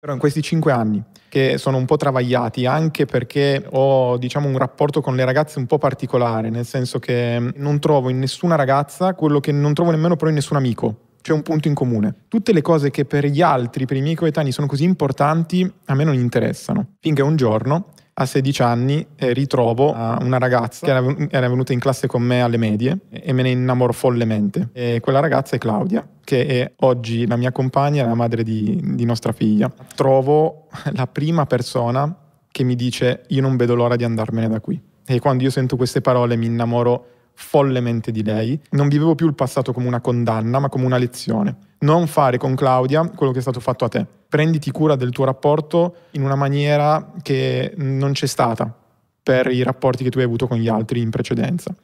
Però in questi cinque anni, che sono un po' travagliati anche perché ho diciamo un rapporto con le ragazze un po' particolare, nel senso che non trovo in nessuna ragazza quello che non trovo nemmeno però in nessun amico. C'è un punto in comune. Tutte le cose che per gli altri, per i miei coetanei sono così importanti, a me non interessano. Finché un giorno a 16 anni eh, ritrovo una ragazza che era, venuta in classe con me alle medie e me ne innamoro follemente. E quella ragazza è Claudia, che è oggi la mia compagna e la madre di, di nostra figlia. Trovo la prima persona che mi dice io non vedo l'ora di andarmene da qui. E quando io sento queste parole mi innamoro follemente di lei. Non vivevo più il passato come una condanna, ma come una lezione. Non fare con Claudia quello che è stato fatto a te. Prenditi cura del tuo rapporto in una maniera che non c'è stata per i rapporti che tu hai avuto con gli altri in precedenza.